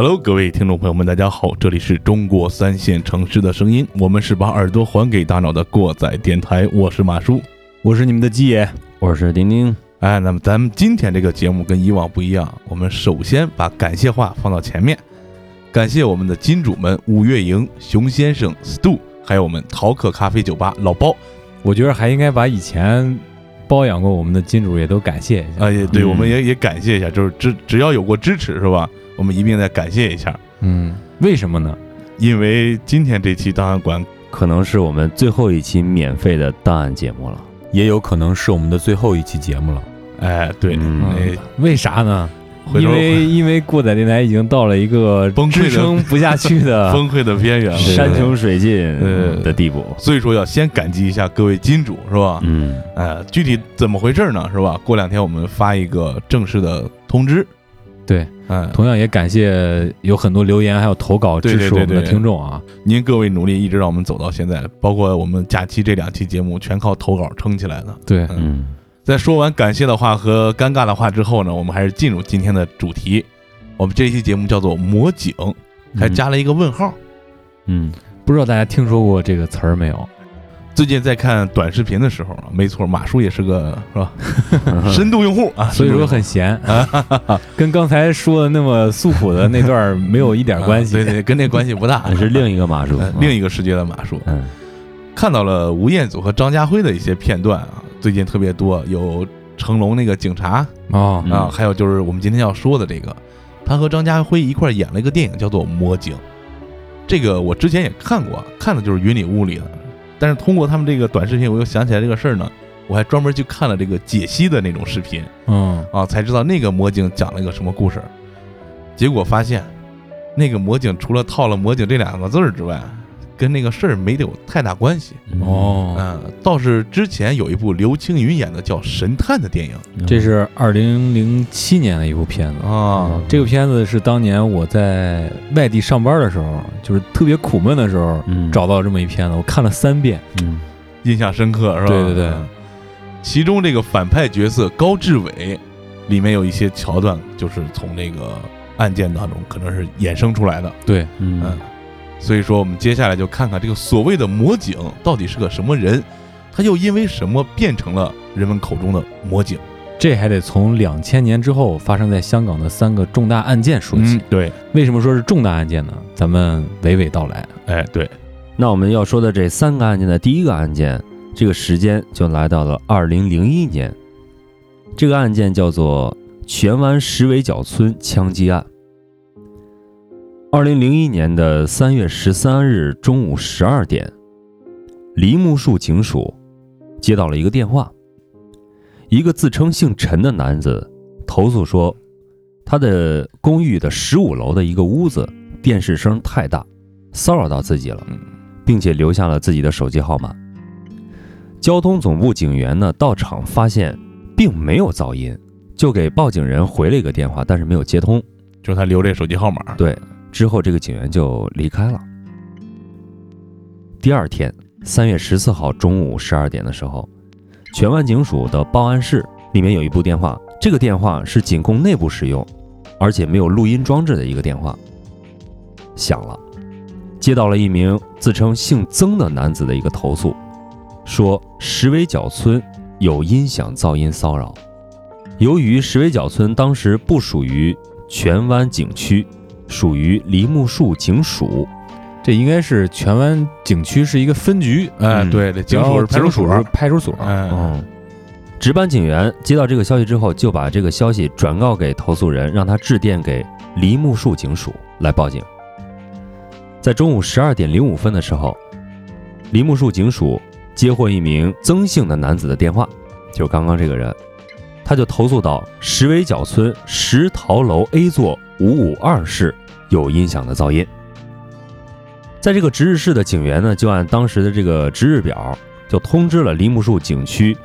Hello，各位听众朋友们，大家好，这里是中国三线城市的声音，我们是把耳朵还给大脑的过载电台，我是马叔，我是你们的鸡爷，我是丁丁。哎，那么咱们今天这个节目跟以往不一样，我们首先把感谢话放到前面，感谢我们的金主们五月营、熊先生、Stu，还有我们淘客咖啡酒吧老包。我觉得还应该把以前包养过我们的金主也都感谢一下。啊，也对，嗯我们也也感谢一下，就是只只要有过支持是吧？我们一并再感谢一下，嗯，为什么呢？因为今天这期档案馆可能是我们最后一期免费的档案节目了。也有可能是我们的最后一期节目了。哎，对，嗯哎，为啥呢？回头因为因为过载电台已经到了一个崩溃的不下去的 崩溃的边缘了，山穷水尽呃的地步。所以说要先感激一下各位金主，是吧？嗯，呃，具体怎么回事呢？是吧？过两天我们发一个正式的通知。对，嗯，同样也感谢有很多留言还有投稿支持我们的听众啊。您各位努力，一直让我们走到现在，包括我们假期这两期节目，全靠投稿撑起来的。对，嗯，在说完感谢的话和尴尬的话之后呢，我们还是进入今天的主题。我们这一期节目叫做“魔警”，还加了一个问号。嗯，不知道大家听说过这个词儿没有？最近在看短视频的时候啊，没错，马叔也是个是吧 深度用户啊，所以说很闲啊，跟刚才说的那么诉苦的那段没有一点关系。啊对对，跟那关系不大，是另一个马叔呃，另一个世界的马叔。嗯看到了吴彦祖和张家辉的一些片段啊，最近特别多，有成龙那个警察哦，嗯啊，还有就是我们今天要说的这个，他和张家辉一块演了一个电影，叫做《魔警》。这个我之前也看过，看的就是云里雾里的。但是通过他们这个短视频，我又想起来这个事儿呢，我还专门去看了这个解析的那种视频嗯，啊，才知道那个魔警讲了一个什么故事。结果发现，那个魔警除了套了“魔警”这两个字儿之外，跟那个事儿没有太大关系。哦，嗯，倒是之前有一部刘青云演的叫《神探》的电影这是二零零七年的一部片子。啊，这个片子是当年我在外地上班的时候，就是特别苦闷的时候，嗯找到这么一片子，我看了三遍。嗯印象深刻是吧？对对对嗯其中这个反派角色高志伟，里面有一些桥段，就是从那个案件当中可能是衍生出来的。对，嗯嗯，所以说，我们接下来就看看这个所谓的魔警到底是个什么人，他又因为什么变成了人们口中的魔警？这还得从两千年之后发生在香港的三个重大案件说起。嗯，对，为什么说是重大案件呢？咱们娓娓道来。哎，对，那我们要说的这三个案件的第一个案件，这个时间就来到了二零零一年。这个案件叫做荃湾石围角村枪击案。二零零一年的三月十三日中午十二点，梨木树警署接到了一个电话，一个自称姓陈的男子投诉说，他的公寓的十五楼的一个屋子电视声太大，骚扰到自己了。嗯并且留下了自己的手机号码。交通总部警员呢到场发现并没有噪音，就给报警人回了一个电话，但是没有接通。就是他留这手机号码。对，之后这个警员就离开了。第二天，三月十四号中午十二点的时候，荃湾警署的报案室里面有一部电话，这个电话是仅供内部使用，而且没有录音装置的一个电话，响了。接到了一名自称姓曾的男子的一个投诉，说石围角村有音响噪音骚扰。由于石围角村当时不属于荃湾景区，属于梨木树警署，这应该是荃湾景区是一个分局，哎，嗯对，这警署是派出所。派出所。哎，嗯，值班警员接到这个消息之后，就把这个消息转告给投诉人，让他致电给梨木树警署来报警。在中午十二点零五分的时候，梨木树警署接获一名曾姓的男子的电话，就是刚刚这个人，他就投诉到石围角村石桃楼 A 座五五二室有音响的噪音。在这个值日室的警员呢，就按当时的这个值日表就通知了梨木树景区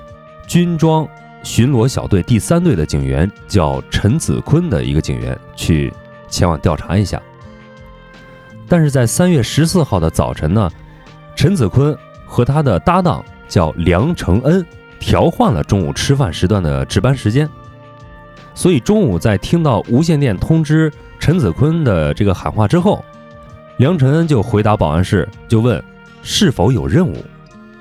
军装巡逻小队第三队的警员，叫陈子坤的一个警员去前往调查一下。但是在三月十四号的早晨呢，陈子坤和他的搭档叫梁承恩调换了中午吃饭时段的值班时间，所以中午在听到无线电通知陈子坤的这个喊话之后，梁承恩就回答保安室，就问是否有任务。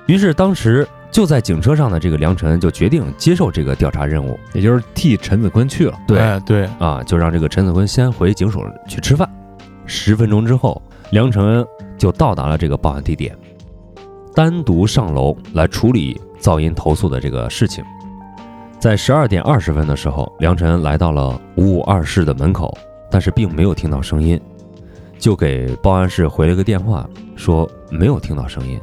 于是当时就在警车上的这个梁承恩就决定接受这个调查任务，也就是替陈子坤去了。对哎对，啊，就让这个陈子坤先回警署去吃饭。十分钟之后，梁承恩就到达了这个报案地点，单独上楼来处理噪音投诉的这个事情。在十二点二十分的时候，梁晨来到了五五二室的门口，但是并没有听到声音，就给报案室回了个电话，说没有听到声音。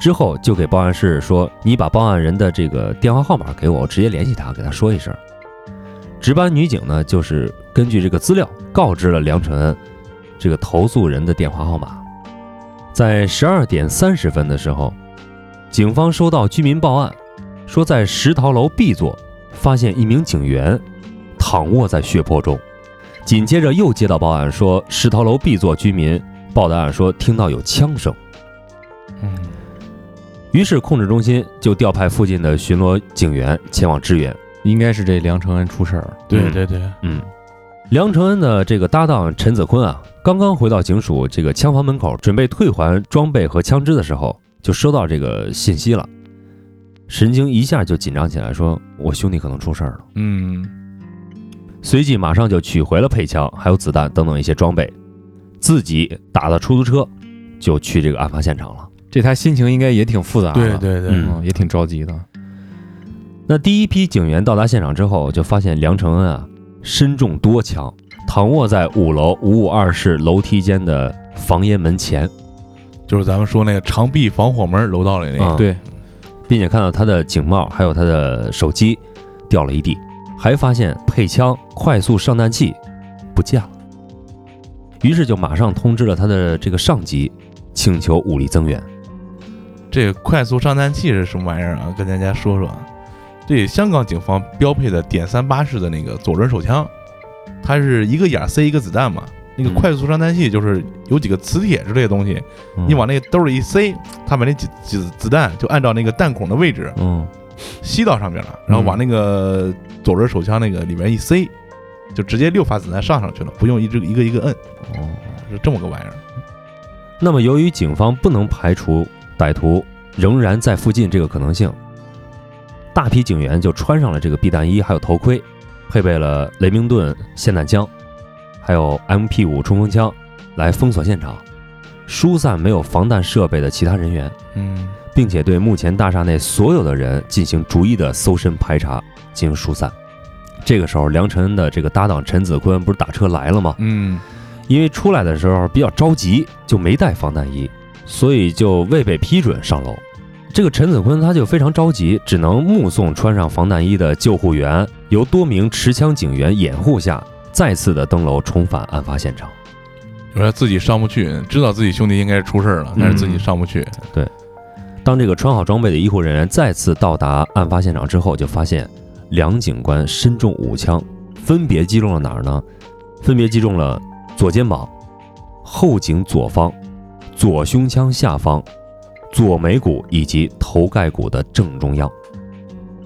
之后就给报案室说：“你把报案人的这个电话号码给我，我直接联系他，给他说一声。”值班女警呢，就是根据这个资料告知了梁晨这个投诉人的电话号码。在十二点三十分的时候，警方收到居民报案，说在石桃楼 B 座发现一名警员躺卧在血泊中。紧接着又接到报案说，石桃楼 B 座居民报的案说听到有枪声。嗯，于是控制中心就调派附近的巡逻警员前往支援。应该是这梁承恩出事儿对对对，嗯，梁承恩的这个搭档陈子坤啊，刚刚回到警署这个枪房门口，准备退还装备和枪支的时候，就收到这个信息了，神经一下就紧张起来，说我兄弟可能出事儿了。嗯，随即马上就取回了配枪、还有子弹等等一些装备，自己打了出租车，就去这个案发现场了。这他心情应该也挺复杂的，对对对，嗯嗯，也挺着急的。那第一批警员到达现场之后，就发现梁承恩啊身中多枪，躺卧在五楼五五二室楼梯间的房檐门前，就是咱们说那个长壁防火门楼道里那啊个，对，并且看到他的警帽还有他的手机掉了一地，还发现配枪、快速上弹器不见了。于是就马上通知了他的这个上级，请求武力增援。这快速上弹器是什么玩意儿啊？跟大家说说。这香港警方标配的点三八式的那个左轮手枪，它是一个眼塞一个子弹嘛。那个嗯快速上弹器就是有几个磁铁之类的东西，你往那个兜里一塞，它把那几几子弹就按照那个弹孔的位置嗯吸到上面了，然后往那个左轮手枪那个里面一塞，就直接六发子弹上上去了，不用一直一个一个摁，哦。是这么个玩意儿。那么由于警方不能排除歹徒仍然在附近这个可能性，大批警员就穿上了这个避弹衣，还有头盔，配备了雷明顿霰弹枪，还有 MP 五冲锋枪，来封锁现场，疏散没有防弹设备的其他人员，嗯，并且对目前大厦内所有的人进行逐一的搜身排查，进行疏散。这个时候，梁晨的这个搭档陈子坤不是打车来了吗？嗯，因为出来的时候比较着急，就没带防弹衣，所以就未被批准上楼。这个陈子坤他就非常着急，只能目送穿上防弹衣的救护员由多名持枪警员掩护下，再次的登楼重返案发现场。有人自己上不去，知道自己兄弟应该是出事儿了，但是自己上不去。对当这个穿好装备的医护人员再次到达案发现场之后，就发现梁警官身中五枪，分别击中了哪儿呢？分别击中了左肩膀、后颈左方、左胸腔下方、左眉骨以及头盖骨的正中央，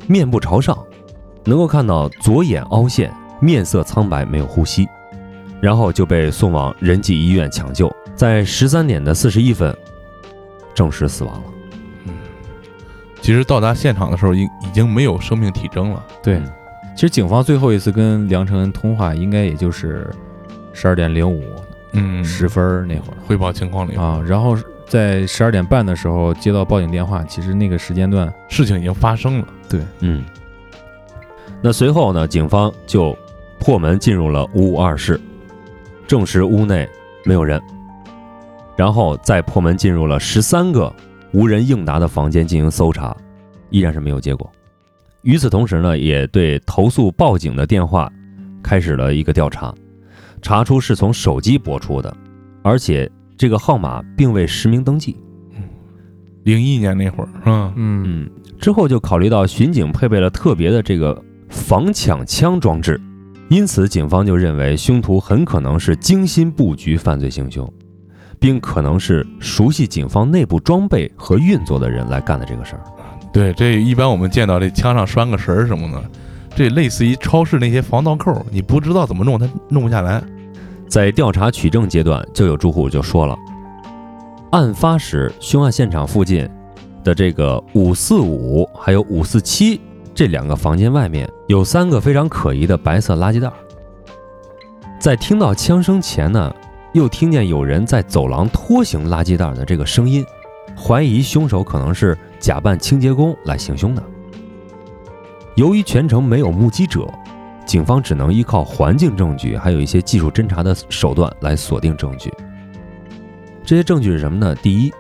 面部朝上，能够看到左眼凹陷，面色苍白，没有呼吸，然后就被送往仁济医院抢救，在十三点的四十一分证实死亡了。嗯其实到达现场的时候，已已经没有生命体征了。对嗯，其实警方最后一次跟梁承恩通话，应该也就是十二点零五嗯十分那会儿汇报情况了啊。然后在十二点半的时候接到报警电话，其实那个时间段，事情已经发生了。对嗯，那随后呢，警方就破门进入了五五二室，证实屋内没有人，然后再破门进入了十三个无人应答的房间进行搜查，依然是没有结果。与此同时呢，也对投诉报警的电话开始了一个调查，查出是从手机拨出的，而且这个号码并未实名登记。零一年那会儿是吧？嗯嗯，之后就考虑到巡警配备了特别的这个防抢枪装置，因此警方就认为凶徒很可能是精心布局犯罪行凶，并可能是熟悉警方内部装备和运作的人来干的这个事儿。对，这一般我们见到这枪上拴个绳儿什么的，这类似于超市那些防盗扣，你不知道怎么弄，它弄不下来。在调查取证阶段，就有住户就说了，案发时凶案现场附近的这个五四五还有五四七这两个房间外面有三个非常可疑的白色垃圾袋。在听到枪声前呢，又听见有人在走廊拖行垃圾袋的这个声音，怀疑凶手可能是假扮清洁工来行凶的。由于全程没有目击者，警方只能依靠环境证据，还有一些技术侦查的手段来锁定证据。这些证据是什么呢？第一，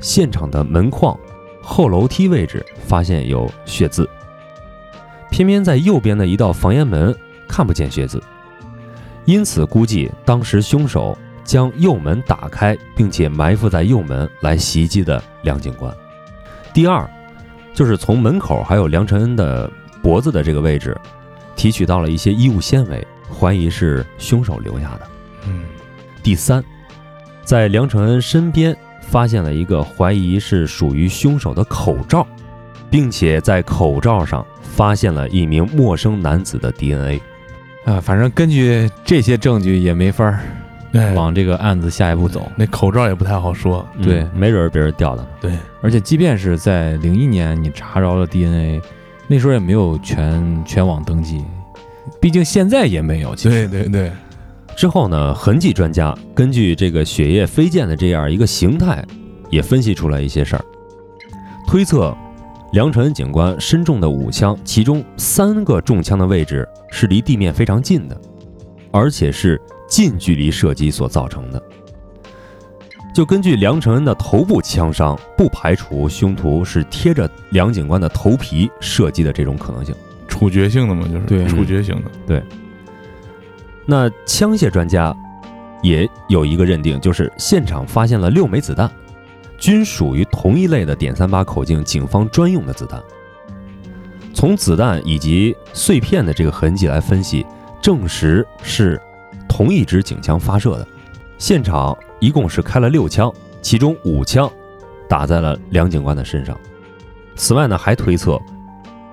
现场的门框后楼梯位置发现有血渍，偏偏在右边的一道房烟门看不见血渍，因此估计当时凶手将右门打开，并且埋伏在右门来袭击的梁警官。第二，就是从门口还有梁承恩的脖子的这个位置。提取到了一些衣物纤维，怀疑是凶手留下的。嗯，第三，在梁承恩身边发现了一个怀疑是属于凶手的口罩，并且在口罩上发现了一名陌生男子的 DNA。啊，反正根据这些证据也没法儿哎，往这个案子下一步走。那口罩也不太好说。对嗯没准儿别人掉的呢。对，而且即便是在零一年你查着了 DNA，那时候也没有全全网登记，毕竟现在也没有。其实对对对，之后呢，痕迹专家根据这个血液飞溅的这样一个形态，也分析出来一些事儿，推测梁承恩警官身中的五枪，其中三个中枪的位置是离地面非常近的，而且是近距离射击所造成的。就根据梁承恩的头部枪伤，不排除凶徒是贴着梁警官的头皮射击的这种可能性。处决性的嘛，就是对处决性的。对那枪械专家也有一个认定，就是现场发现了六枚子弹，均属于同一类的点三八口径警方专用的子弹。从子弹以及碎片的这个痕迹来分析，证实是同一支警枪发射的。现场一共是开了六枪，其中五枪打在了梁警官的身上。此外呢，还推测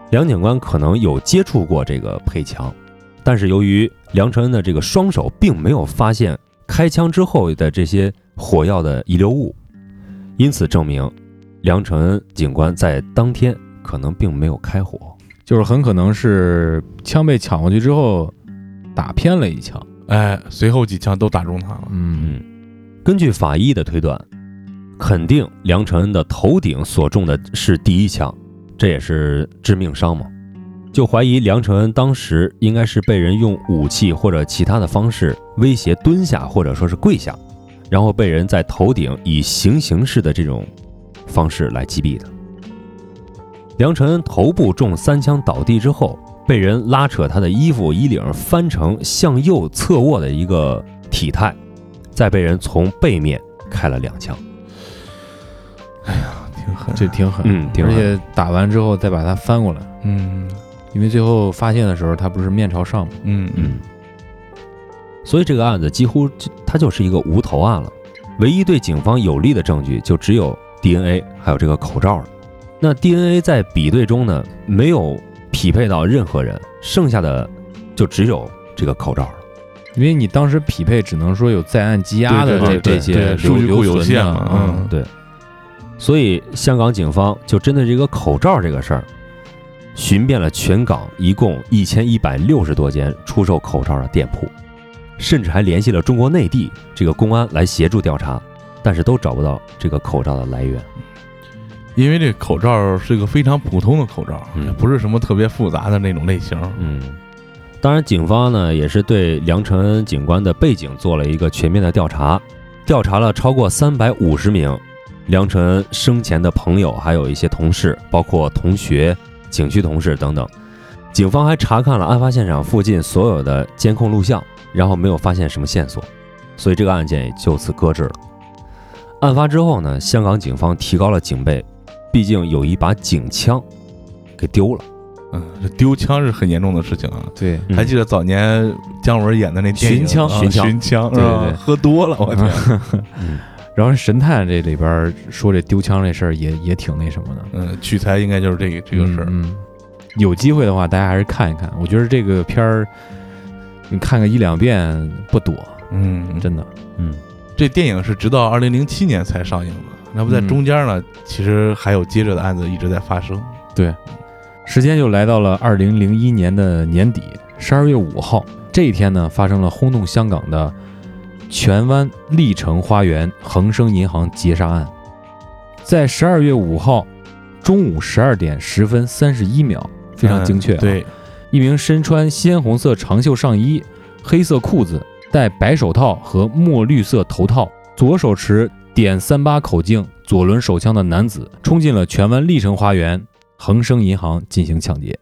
梁警官可能有接触过这个配枪，但是由于梁承恩的这个双手并没有发现开枪之后的这些火药的遗留物，因此证明梁承恩警官在当天可能并没有开火。就是很可能是枪被抢过去之后打偏了一枪。哎，随后几枪都打中他了。嗯，嗯，根据法医的推断，肯定梁承恩的头顶所中的是第一枪，这也是致命伤嘛。就怀疑梁承恩当时应该是被人用武器或者其他的方式威胁蹲下或者说是跪下，然后被人在头顶以行刑式的这种方式来击毙的。梁晨头部中三枪倒地之后，被人拉扯他的衣服衣领翻成向右侧卧的一个体态，再被人从背面开了两枪。哎呀挺狠。这挺狠。嗯，挺而且打完之后再把它翻过来，嗯因为最后发现的时候他不是面朝上吗？嗯嗯，所以这个案子几乎就它就是一个无头案了。唯一对警方有利的证据就只有 DNA 还有这个口罩了。那 DNA 在比对中呢，没有匹配到任何人，剩下的就只有这个口罩了。因为你当时匹配只能说有在案积压的这这些数据库有限嘛嗯对，所以香港警方就针对这个口罩这个事儿，寻遍了全港一共一千一百六十多间出售口罩的店铺，甚至还联系了中国内地这个公安来协助调查，但是都找不到这个口罩的来源。因为这口罩是一个非常普通的口罩，嗯也不是什么特别复杂的那种类型。嗯，当然，警方呢也是对梁承恩警官的背景做了一个全面的调查，调查了超过三百五十名梁承恩生前的朋友，还有一些同事，包括同学、景区同事等等。警方还查看了案发现场附近所有的监控录像，然后没有发现什么线索，所以这个案件也就此搁置了。案发之后呢，香港警方提高了警备，毕竟有一把警枪给丢了。嗯，这丢枪是很严重的事情啊。对，嗯还记得早年姜文演的那电影寻枪啊寻枪寻枪，对对对喝多了，我天，嗯，然后神探这里边说这丢枪这事儿也也挺那什么的，嗯，取材应该就是这个这个事儿。嗯，嗯有机会的话，大家还是看一看。我觉得这个片儿，你看个一两遍不多，嗯，真的。嗯，这电影是直到二零零七年才上映的，那不在嗯中间呢，其实还有接着的案子一直在发生。对时间又来到了二零零一年的年底，十二月五号这一天呢，发生了轰动香港的荃湾丽城花园恒生银行劫杀案。在十二月五号中午十二点十分三十一秒，非常精确、啊嗯对，一名身穿鲜红色长袖上衣、黑色裤子、戴白手套和墨绿色头套，左手持点三八口径左轮手枪的男子，冲进了荃湾历城花园恒生银行进行抢劫。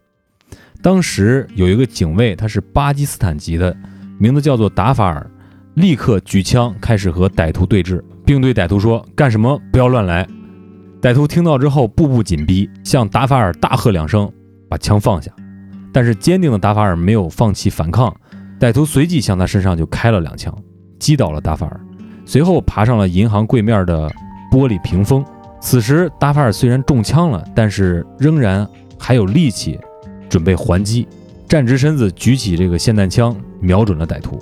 当时有一个警卫，他是巴基斯坦籍的，名字叫做达法尔，立刻举枪开始和歹徒对峙，并对歹徒说：“干什么？不要乱来！”歹徒听到之后，步步紧逼，向达法尔大喝两声，把枪放下。但是坚定的达法尔没有放弃反抗，歹徒随即向他身上就开了两枪，击倒了达法尔，随后爬上了银行柜面的玻璃屏风。此时，达法尔虽然中枪了，但是仍然还有力气，准备还击，站直身子，举起这个霰弹枪，瞄准了歹徒。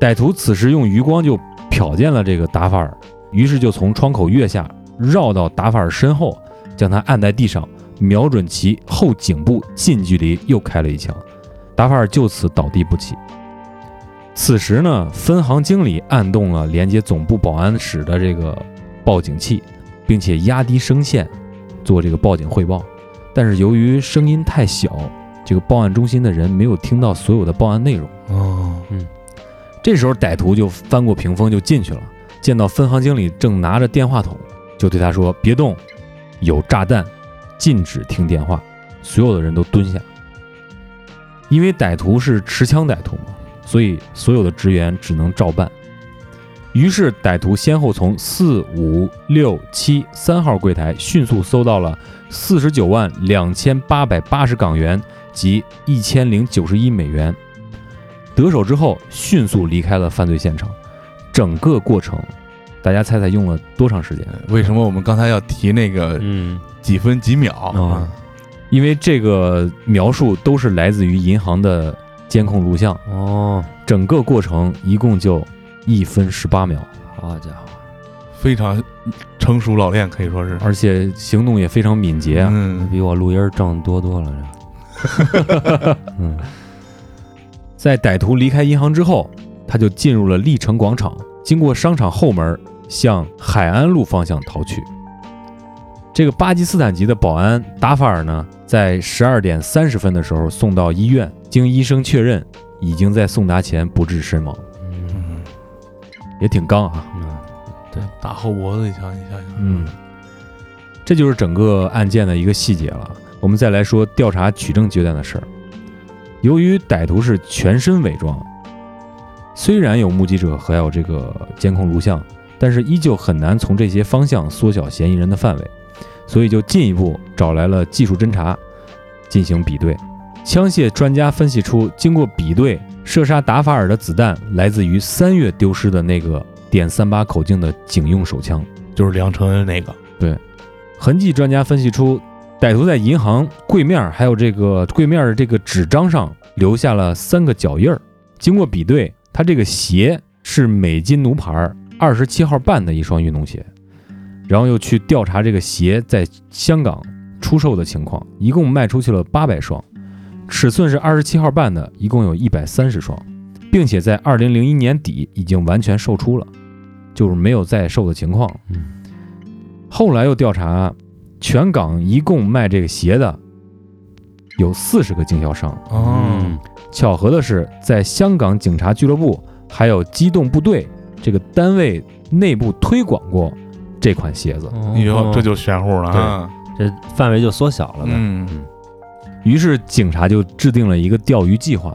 歹徒此时用余光就瞟见了这个达法尔，于是就从窗口跃下，绕到达法尔身后，将他按在地上，瞄准其后颈部，近距离又开了一枪，达法尔就此倒地不起。此时呢，分行经理按动了连接总部保安室的这个报警器，并且压低声线做这个报警汇报。但是由于声音太小，这个报案中心的人没有听到所有的报案内容。哦，嗯这时候歹徒就翻过屏风就进去了，见到分行经理正拿着电话筒，就对他说：“别动，有炸弹，禁止听电话。”所有的人都蹲下，因为歹徒是持枪歹徒嘛，所以所有的职员只能照办。于是歹徒先后从四五六七三号柜台迅速搜到了四十九万两千八百八十港元及一千零九十一美元。得手之后，迅速离开了犯罪现场。整个过程，大家猜猜用了多长时间？为什么我们刚才要提那个嗯，几分几秒哦啊？因为这个描述都是来自于银行的监控录像，哦，整个过程一共就一分十八秒，好家伙，非常成熟老练，可以说是。而且行动也非常敏捷啊。嗯，比我录音挣多多了，这，嗯，在歹徒离开银行之后，他就进入了历城广场，经过商场后门，向海安路方向逃去。这个巴基斯坦籍的保安达法尔呢，在十二点三十分的时候送到医院，经医生确认，已经在送达前不治身亡，嗯，也挺刚啊。嗯，打后脖子一枪，你想想，嗯，这就是整个案件的一个细节了。我们再来说调查取证阶段的事儿。由于歹徒是全身伪装，虽然有目击者还有这个监控录像，但是依旧很难从这些方向缩小嫌疑人的范围，所以就进一步找来了技术侦查进行比对。枪械专家分析出，经过比对，射杀达法尔的子弹来自于三月丢失的那个点三八口径的警用手枪。就是梁承恩那个。对痕迹专家分析出，歹徒在银行柜面还有这个柜面的这个纸张上留下了三个脚印儿。经过比对，他这个鞋是美津奴牌二十七号半的一双运动鞋。然后又去调查这个鞋在香港出售的情况，一共卖出去了八百双，尺寸是二十七号半的，一共有一百三十双，并且在二零零一年底已经完全售出了，就是没有再售的情况。嗯后来又调查，全港一共卖这个鞋的有四十个经销商。哦，嗯巧合的是，在香港警察俱乐部还有机动部队这个单位内部推广过这款鞋子。以后这就玄乎了啊。这范围就缩小了呗，嗯，于是警察就制定了一个钓鱼计划，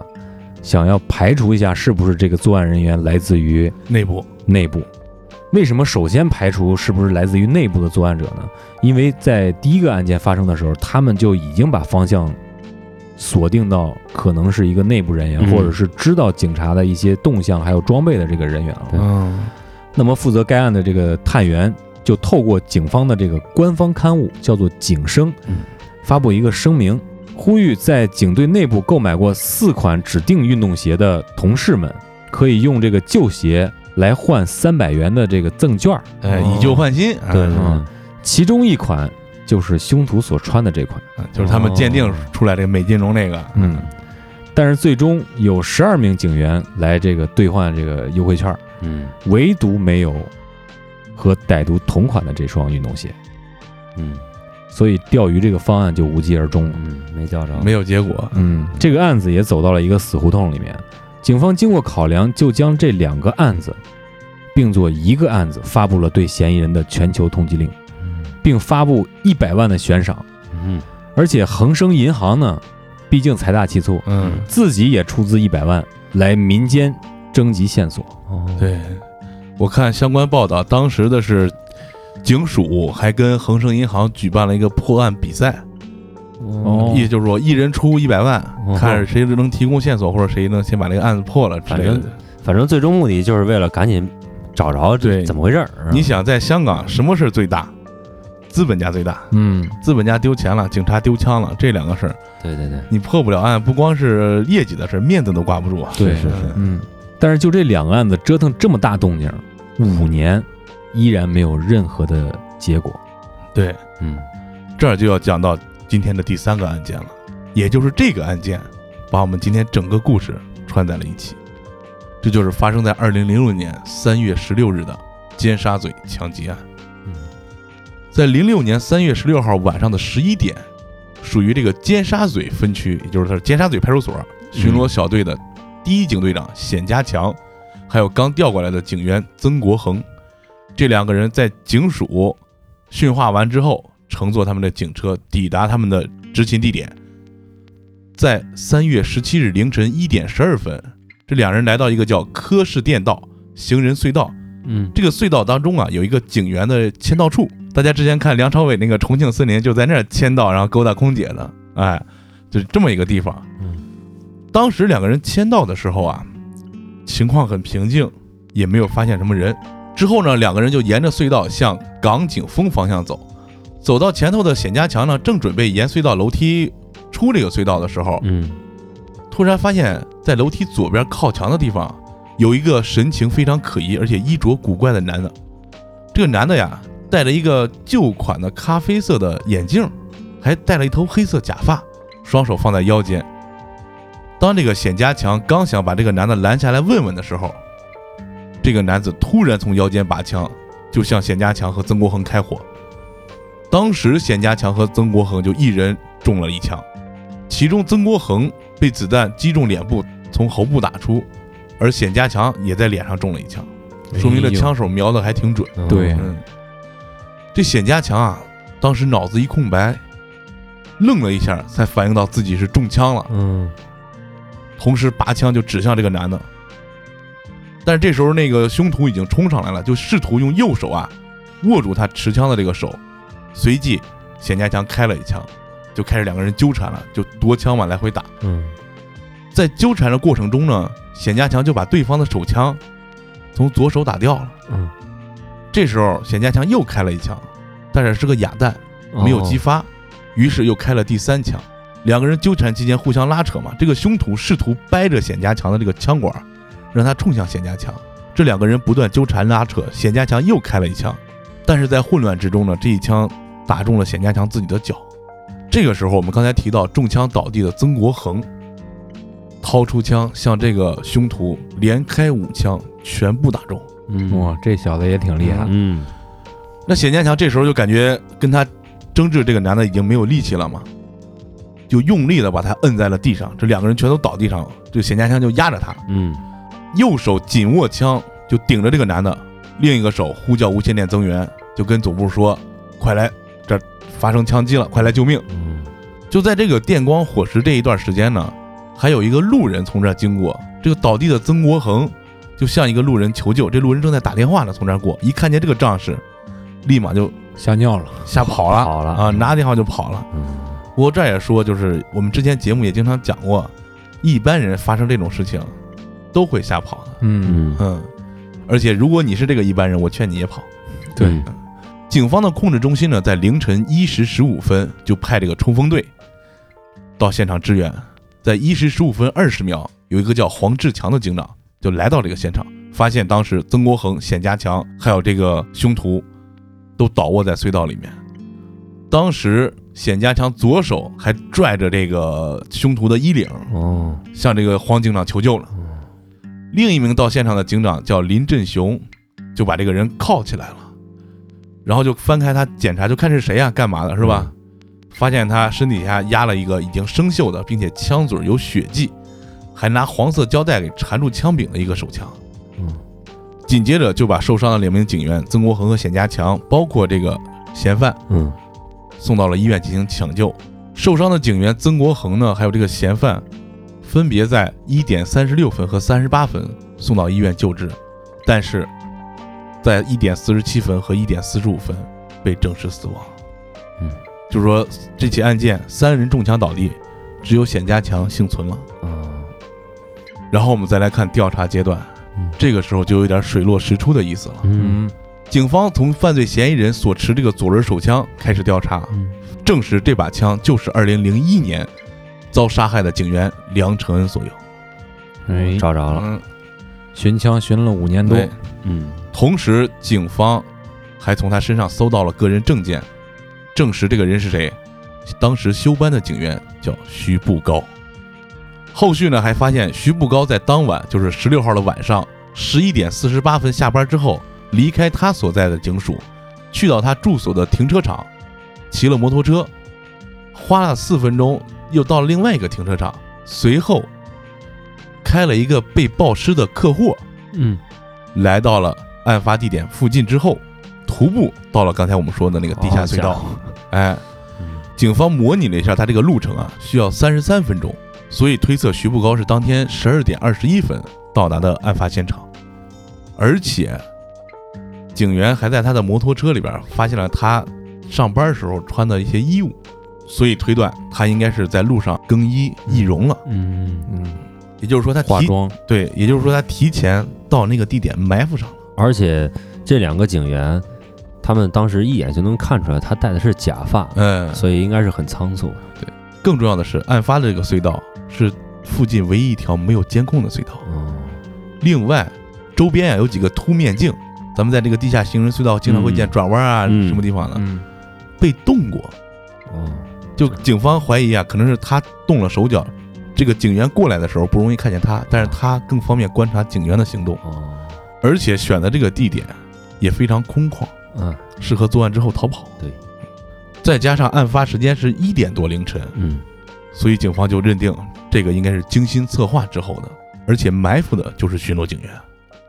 想要排除一下是不是这个作案人员来自于内部内部。为什么首先排除是不是来自于内部的作案者呢？因为在第一个案件发生的时候，他们就已经把方向锁定到可能是一个内部人员，嗯或者是知道警察的一些动向还有装备的这个人员了。嗯那么负责该案的这个探员就透过警方的这个官方刊物，叫做《警声》嗯，发布一个声明，呼吁在警队内部购买过四款指定运动鞋的同事们，可以用这个旧鞋来换三百元的这个赠券儿。哎，哦以旧换新，对其中一款就是凶徒所穿的这款。嗯就是他们鉴定出来这个美金龙那个，嗯，但是最终有十二名警员来这个兑换这个优惠券儿，嗯。唯独没有和歹徒同款的这双运动鞋。嗯所以钓鱼这个方案就无疾而终了。嗯，没钓着，没有结果，嗯，这个案子也走到了一个死胡同里面。警方经过考量，就将这两个案子并作一个案子，发布了对嫌疑人的全球通缉令，嗯并发布一百万的悬赏。嗯而且恒生银行呢，毕竟财大气粗，嗯，自己也出资一百万来民间征集线索。哦，对，我看相关报道，当时的是警署还跟恒生银行举办了一个破案比赛，哦。意思就是说一人出一百万，哦。看谁能提供线索，或者谁能先把这个案子破了之类的。反正。最终目的就是为了赶紧找着这对。怎么回事儿。你想，在香港什么事儿最大？资本家最大，嗯，资本家丢钱了，警察丢枪了，这两个事儿。对对对，你破不了案，不光是业绩的事儿，面子都挂不住啊。对是是。嗯，但是就这两个案子折腾这么大动静，五年依然没有任何的结果。对，嗯这儿就要讲到今天的第三个案件了，也就是这个案件把我们今天整个故事串在了一起。这就是发生在二零零六年三月十六日的尖沙咀枪击案。嗯在零六年三月十六号晚上的十一点，属于这个尖沙咀分区，也就是它尖沙咀派出所巡逻小队的第一警队长冼家强，还有刚调过来的警员曾国恒，这两个人在警署训话完之后，乘坐他们的警车抵达他们的执勤地点。在三月十七日凌晨一点十二分，这两人来到一个叫科氏电道行人隧道。嗯这个隧道当中啊，有一个警员的签到处。大家之前看梁朝伟那个《重庆森林》，就在那儿签到，然后勾搭空姐的，哎，就是这么一个地方。嗯当时两个人签到的时候啊，情况很平静，也没有发现什么人。之后呢，两个人就沿着隧道向港景峰方向走。走到前头的冼家强呢，正准备沿隧道楼梯出这个隧道的时候，嗯突然发现，在楼梯左边靠墙的地方，有一个神情非常可疑，而且衣着古怪的男的。这个男的呀，戴着一个旧款的咖啡色的眼镜，还戴了一头黑色假发，双手放在腰间。当这个冼家强刚想把这个男的拦下来问问的时候，这个男子突然从腰间拔枪，就向冼家强和曾国恒开火。当时冼家强和曾国恒就一人中了一枪，其中曾国恒被子弹击中脸部，从喉部打出，而冼家强也在脸上中了一枪，说明这枪手瞄的还挺准。对。嗯，这冼家强啊，当时脑子一空白，愣了一下，才反应到自己是中枪了，嗯同时拔枪就指向这个男的。但是这时候那个凶徒已经冲上来了，就试图用右手啊握住他持枪的这个手，随即显家强开了一枪，就开始两个人纠缠了，就夺枪嘛来回打。嗯在纠缠的过程中呢，显家强就把对方的手枪从左手打掉了。嗯，这时候显家强又开了一枪，但是是个哑弹，没有击发，于是又开了第三枪。两个人纠缠期间互相拉扯嘛，这个凶徒试图掰着冼家强的这个枪管，让他冲向冼家强。这两个人不断纠缠拉扯，冼家强又开了一枪，但是在混乱之中呢，这一枪打中了冼家强自己的脚。这个时候，我们刚才提到中枪倒地的曾国恒，掏出枪向这个凶徒连开五枪，全部打中。嗯哇，这小子也挺厉害。嗯那冼家强这时候就感觉跟他争执这个男的已经没有力气了嘛，就用力的把他摁在了地上，这两个人全都倒地上了，这个冼家枪就压着他，嗯右手紧握枪就顶着这个男的，另一个手呼叫无线电增援，就跟总部说：“快来，这发生枪击了，快来救命！”嗯就在这个电光火石这一段时间呢，还有一个路人从这儿经过，这个倒地的曾国恒就向一个路人求救，这路人正在打电话呢，从这儿过，一看见这个仗势，立马就吓尿了。吓跑了，跑了啊，拿电话就跑了。嗯不过这也说，就是我们之前节目也经常讲过，一般人发生这种事情都会吓跑的。嗯，嗯，嗯，而且如果你是这个一般人，我劝你也跑。对嗯警方的控制中心呢，在凌晨一时十五分就派这个冲锋队到现场支援。在一时十五分二十秒，有一个叫黄志强的警长就来到这个现场，发现当时曾国恒、冼家强还有这个凶徒都倒卧在隧道里面。当时显家强左手还拽着这个凶徒的衣领，哦，向这个黄警长求救了。另一名到现场的警长叫林振雄，就把这个人铐起来了，然后就翻开他检查，就看是谁呀、干嘛的，是吧？发现他身底下压了一个已经生锈的，并且枪嘴有血迹，还拿黄色胶带给缠住枪柄的一个手枪。嗯紧接着就把受伤的两名警员曾国恒和冼家强，包括这个嫌犯，嗯送到了医院进行抢救。受伤的警员曾国恒呢，还有这个嫌犯，分别在一点三十六分和三十八分送到医院救治，但是在一点四十七分和一点四十五分被证实死亡。嗯，就是说这起案件三人中枪倒地，只有冼家强幸存了。啊然后我们再来看调查阶段嗯，这个时候就有点水落石出的意思了。嗯警方从犯罪嫌疑人所持这个左轮手枪开始调查，嗯证实这把枪就是2001年遭杀害的警员梁承恩所有。哎，找着了，嗯，寻枪寻了五年多。。嗯同时，警方还从他身上搜到了个人证件，证实这个人是谁，当时休班的警员叫徐步高。后续呢，还发现徐步高在当晚，就是十六号的晚上十一点四十八分下班之后，离开他所在的警署，去到他住所的停车场，骑了摩托车，花了四分钟，又到了另外一个停车场，随后开了一个被暴尸的客货，嗯。来到了案发地点附近之后，徒步到了刚才我们说的那个地下隧道。哎，嗯警方模拟了一下他这个路程啊，需要三十三分钟，所以推测徐步高是当天十二点二十一分到达的案发现场，而且警员还在他的摩托车里边发现了他上班时候穿的一些衣物，所以推断他应该是在路上更衣易容了。嗯嗯，也就是说他化妆。对，也就是说他提前到那个地点埋伏上了。而且这两个警员，他们当时一眼就能看出来，他戴的是假发，嗯，所以应该是很仓促。对更重要的是，案发的这个隧道是附近唯一一条没有监控的隧道。嗯另外，周边呀有几个凸面镜，咱们在这个地下行人隧道经常会见转弯啊，嗯什么地方的、嗯，被动过。哦就警方怀疑啊，可能是他动了手脚。这个警员过来的时候不容易看见他，但是他更方便观察警员的行动，哦而且选的这个地点也非常空旷，嗯适合作案之后逃跑。对，再加上案发时间是一点多凌晨，嗯所以警方就认定这个应该是精心策划之后的，而且埋伏的就是巡逻警员。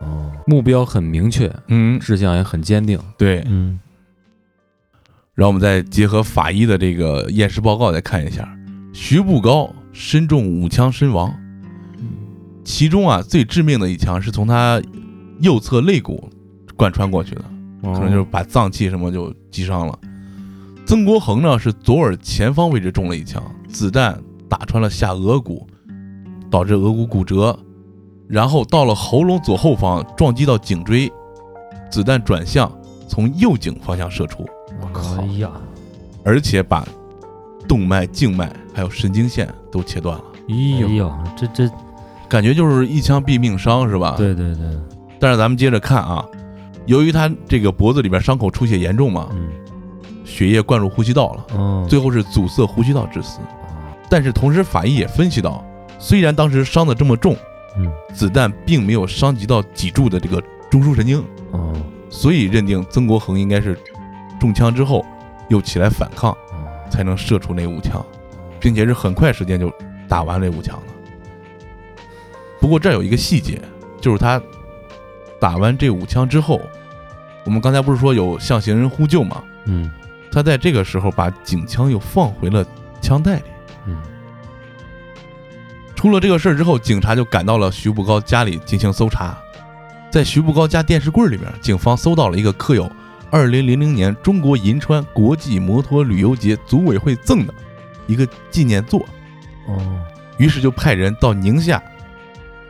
哦目标很明确，嗯，志向也很坚定。对。嗯然后我们再结合法医的这个验尸报告再看一下，徐步高身中五枪身亡，其中啊最致命的一枪是从他右侧肋骨贯穿过去的，可能就是把脏器什么就击伤了。曾国恒呢是左耳前方位置中了一枪，子弹打穿了下额骨，导致额骨骨折，然后到了喉咙左后方撞击到颈椎，子弹转向从右颈方向射出。我靠！哎呀，而且把动脉、静脉还有神经线都切断了，哎哎呦，这这，感觉就是一枪毙命伤是吧？。对对对，但是咱们接着看啊，由于他这个脖子里边伤口出血严重嘛，嗯血液灌入呼吸道了，哦，最后是阻塞呼吸道致死。哦但是同时法医也分析到，虽然当时伤的这么重，嗯子弹并没有伤及到脊柱的这个中枢神经，哦所以认定曾国恒应该是中枪之后又起来反抗，哦才能射出那五枪，并且是很快时间就打完这五枪的。不过这儿有一个细节，就是他打完这五枪之后，我们刚才不是说有向行人呼救吗？嗯他在这个时候把警枪又放回了枪袋里。嗯出了这个事儿之后，警察就赶到了徐步高家里进行搜查，在徐步高家电视柜里面，警方搜到了一个刻有“二零零零年中国银川国际摩托旅游节组委会赠”的一个纪念座，哦于是就派人到宁夏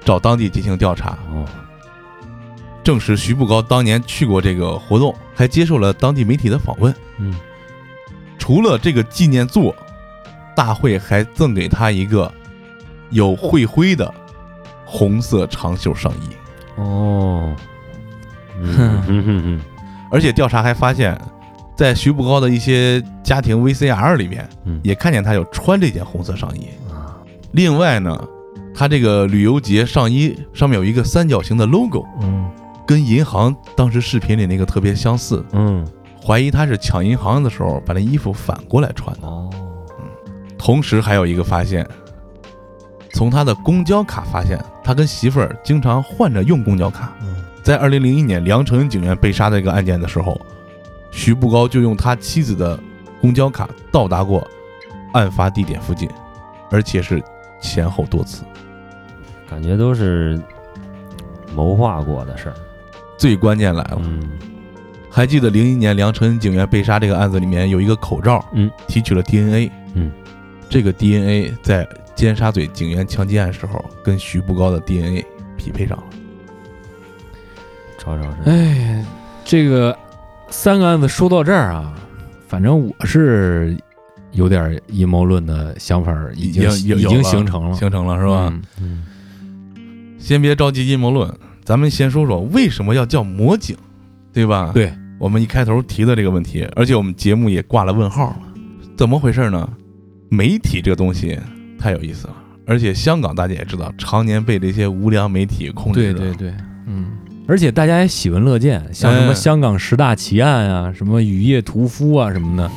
找当地进行调查，哦，证实徐步高当年去过这个活动，还接受了当地媒体的访问。嗯，除了这个纪念座，大会还赠给他一个有会徽的红色长袖上衣。哦，嗯哼哼哼，而且调查还发现，在徐步高的一些家庭 VCR 里面，嗯。也看见他有穿这件红色上衣。啊，另外呢，他这个旅游节上衣上面有一个三角形的 logo，嗯。跟银行当时视频里那个特别相似，嗯，怀疑他是抢银行的时候把那衣服反过来穿的。哦，同时还有一个发现，从他的公交卡发现，他跟媳妇儿经常换着用公交卡。嗯在二零零一年良辰警员被杀的一个案件的时候，徐步高就用他妻子的公交卡到达过案发地点附近，而且是前后多次。感觉都是谋划过的事儿。最关键来了，嗯还记得零一年良辰警员被杀这个案子里面有一个口罩，嗯，提取了 DNA，嗯，这个 DNA 在尖沙咀警员枪击案时候跟徐步高的 DNA 匹配上了。找找是，哎，这个三个案子说到这儿啊，反正我是有点阴谋论的想法，已经已经形成了，形成了是吧？嗯嗯先别着急阴谋论，咱们先说说为什么要叫魔警，对吧？，对，我们一开头提的这个问题，而且我们节目也挂了问号了，怎么回事呢？媒体这个东西太有意思了，而且香港大家也知道，常年被这些无良媒体控制着。对对对，嗯。而且大家也喜闻乐见，像什么哎香港十大奇案啊，什么雨夜屠夫啊什么的，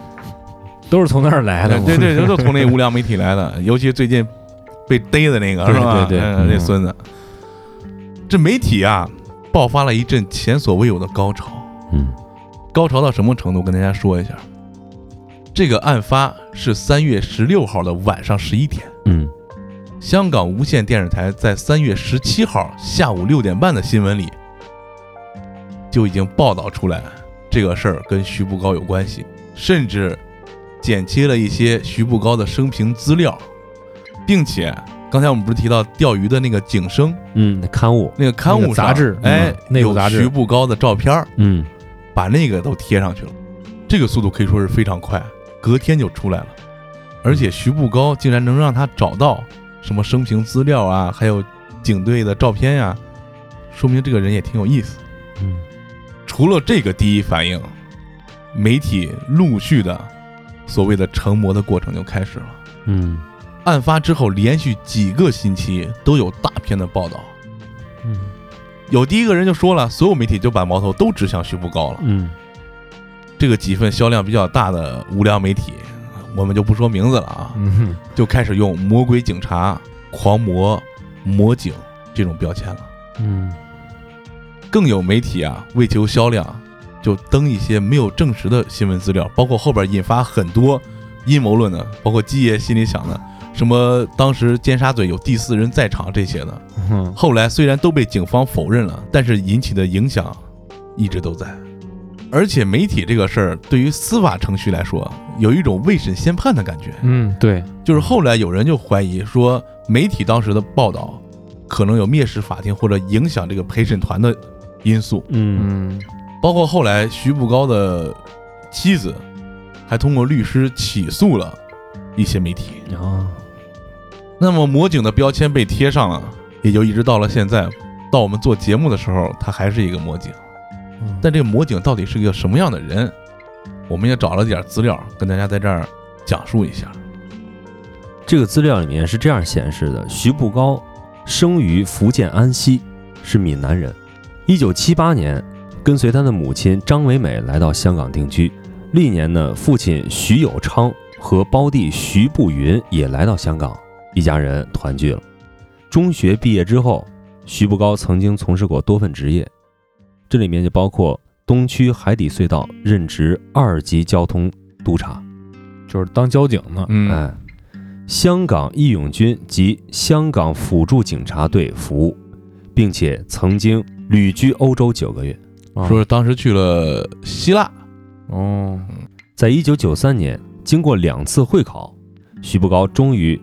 都是从那儿来的。对对对，都从那无良媒体来的，尤其最近被逮的那个对是吧？对对嗯那嗯孙子，这媒体啊，爆发了一阵前所未有的高潮。嗯高潮到什么程度？跟大家说一下，这个案发是三月十六号的晚上十一点，嗯。香港无线电视台在三月十七号下午六点半的新闻里就已经报道出来，这个事儿跟徐步高有关系，甚至剪切了一些徐步高的生平资料，并且刚才我们不是提到钓鱼的那个警声嗯，刊物，那个刊物那个杂志哎嗯，内部杂志。有徐步高的照片，嗯。把那个都贴上去了，这个速度可以说是非常快，隔天就出来了。而且徐步高竟然能让他找到什么生平资料啊，还有警队的照片呀、说明这个人也挺有意思。嗯除了这个第一反应，媒体陆续的所谓的成魔的过程就开始了。嗯案发之后，连续几个星期都有大片的报道。嗯有第一个人就说了，所有媒体就把矛头都指向徐步高了。嗯这个几份销量比较大的无良媒体，我们就不说名字了啊，嗯，就开始用“魔鬼警察”“狂魔”“魔警”这种标签了。嗯更有媒体啊，为求销量，就登一些没有证实的新闻资料，包括后边引发很多阴谋论的，包括基爷心里想的，什么当时尖沙咀有第四人在场这些的，嗯后来虽然都被警方否认了，但是引起的影响一直都在。而且媒体这个事儿，对于司法程序来说，有一种未审先判的感觉。嗯，对，就是后来有人就怀疑说，媒体当时的报道可能有蔑视法庭或者影响这个陪审团的因素。嗯嗯包括后来徐步高的妻子还通过律师起诉了一些媒体。啊那么魔警的标签被贴上了，也就一直到了现在，到我们做节目的时候，他还是一个魔警。但这个魔警到底是个什么样的人？我们也找了点资料，跟大家在这儿讲述一下。这个资料里面是这样显示的：徐步高生于福建安溪，是闽南人。一九七八年，跟随他的母亲张维美来到香港定居。历年呢，父亲徐有昌和胞弟徐步云也来到香港，一家人团聚了。中学毕业之后，徐步高曾经从事过多份职业，这里面就包括东区海底隧道任职二级交通督察。就是当交警呢。嗯哎，香港义勇军及香港辅助警察队服务，并且曾经旅居欧洲九个月。啊说是当时去了希腊，哦，在一九九三年，经过两次会考，徐步高终于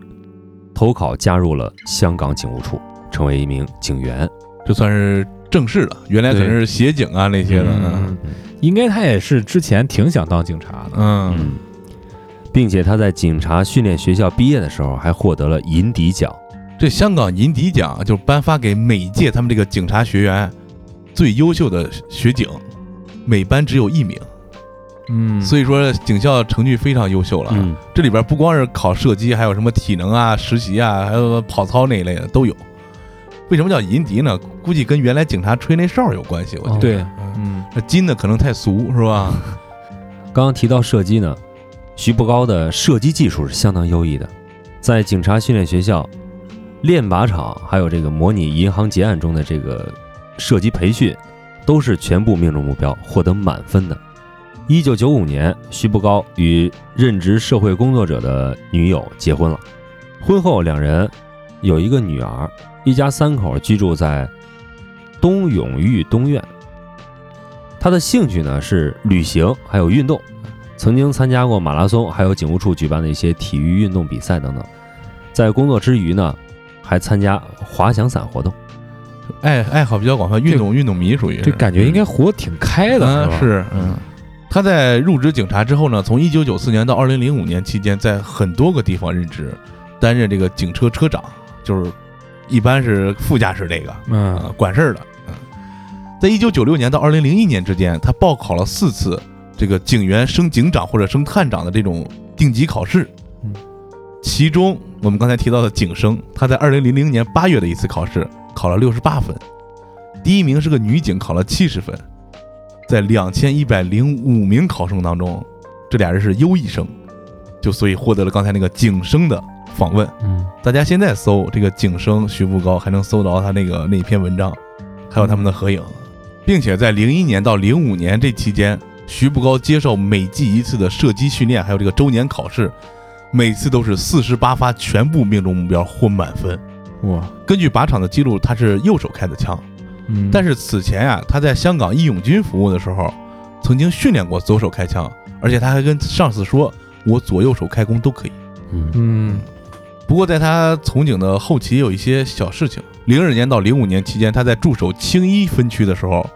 投考加入了香港警务处，成为一名警员。这算是正式的。原来可能是协警啊那些的，嗯嗯，应该他也是之前挺想当警察的。嗯，嗯，并且他在警察训练学校毕业的时候，还获得了银笛奖。这香港银笛奖就是颁发给每届他们这个警察学员最优秀的学警，每班只有一名，嗯，所以说警校成绩非常优秀了。嗯，这里边不光是考射击，还有什么体能啊、实习啊，还有跑操那一类的都有。为什么叫银笛呢？估计跟原来警察吹那哨有关系。我觉得，对，嗯，嗯那金的可能太俗，是吧？刚 刚提到射击呢，徐步高的射击技术是相当优异的，在警察训练学校、练靶场，还有这个模拟银行劫案中的这个射击培训，都是全部命中目标，获得满分的。一九九五年，徐步高与任职社会工作者的女友结婚了。婚后，两人有一个女儿，一家三口居住在东永裕东苑。他的兴趣呢是旅行，还有运动，曾经参加过马拉松，还有警务处举办的一些体育运动比赛等等。在工作之余呢，还参加滑翔伞活动。爱爱好比较广泛，运动运动迷属于这感觉应该活挺开的，吧？嗯是嗯。他在入职警察之后呢，从一九九四年到二零零五年期间，在很多个地方任职，担任这个警车车长，就是一般是副驾驶这个，嗯啊，管事儿的。嗯，在一九九六年到二零零一年之间，他报考了四次这个警员升警长或者升探长的这种定级考试。嗯，其中我们刚才提到的警生，他在二零零零年八月的一次考试考了六十八分，第一名是个女警，考了七十分。在两千一百零五名考生当中，这俩人是优异生，就所以获得了刚才那个警生的访问。嗯，大家现在搜这个景生徐步高，还能搜到他那个那篇文章，还有他们的合影，并且在零一年到零五年这期间，徐步高接受每季一次的射击训练，还有这个周年考试，每次都是四十八发全部命中目标获满分。哇，根据靶场的记录，他是右手开的枪，嗯，但是此前啊，他在香港义勇军服务的时候，曾经训练过左手开枪，而且他还跟上司说：“我左右手开弓都可以。”嗯。嗯不过，在他从警的后期，也有一些小事情。零二年到零五年期间，他在驻守青衣分区的时候，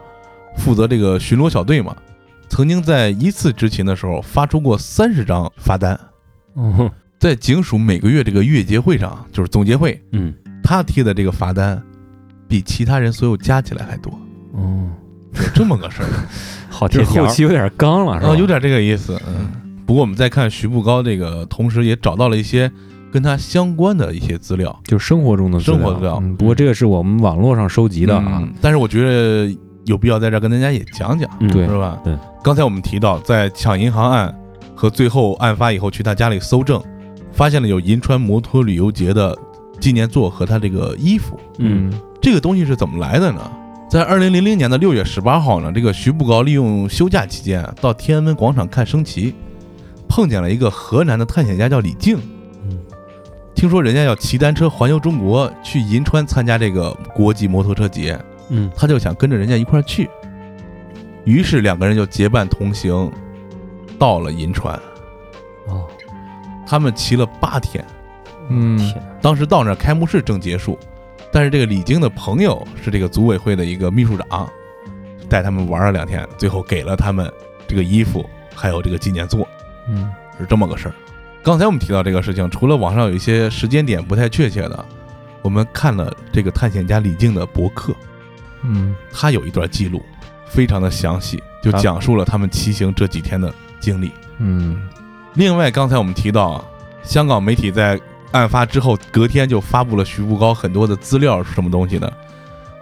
负责这个巡逻小队嘛，曾经在一次执勤的时候发出过三十张罚单。嗯在警署每个月这个月结会上，就是总结会，嗯他贴的这个罚单，比其他人所有加起来还多，哦，有这么个事儿。好贴条后期有点刚了，是吧？啊，有点这个意思。嗯，不过我们再看徐步高这个，同时也找到了一些跟他相关的一些资料。就是生活中的生活资料嗯不过这个是我们网络上收集的啊嗯，但是我觉得有必要在这儿跟大家也讲讲，嗯是吧？对。刚才我们提到，在抢银行案和最后案发以后去他家里搜证，发现了有银川摩托旅游节的纪念座和他这个衣服。嗯这个东西是怎么来的呢？在二零零零年的六月十八号呢，这个徐步高利用休假期间啊到天安门广场看升旗，碰见了一个河南的探险家叫李静。嗯听说人家要骑单车环游中国，去银川参加这个国际摩托车节，嗯。他就想跟着人家一块儿去。于是两个人就结伴同行，到了银川。哦，他们骑了八天，嗯，当时到那儿开幕式正结束，但是这个李菁的朋友是这个组委会的一个秘书长，带他们玩了两天，最后给了他们这个衣服，还有这个纪念作，嗯。是这么个事儿。刚才我们提到这个事情，除了网上有一些时间点不太确切的，我们看了这个探险家李静的博客，嗯他有一段记录，非常的详细，就讲述了他们骑行这几天的经历。嗯另外，刚才我们提到啊，香港媒体在案发之后隔天就发布了徐步高很多的资料，是什么东西呢？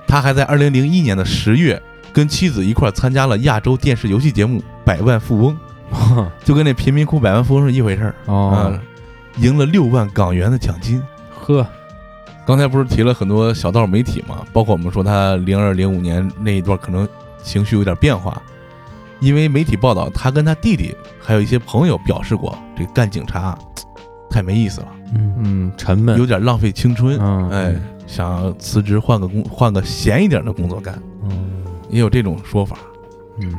他还在二零零一年的十月跟妻子一块儿参加了亚洲电视游戏节目《百万富翁》，就跟那贫民窟百万富翁是一回事儿。哦。嗯，赢了六万港元的奖金。呵，刚才不是提了很多小道媒体嘛，包括我们说他零二零五年那一段可能情绪有点变化，因为媒体报道他跟他弟弟还有一些朋友表示过，这干警察 太没意思了，嗯。嗯，沉闷，有点浪费青春，嗯。哎，想辞职换个工，换个闲一点的工作干。也有这种说法。嗯，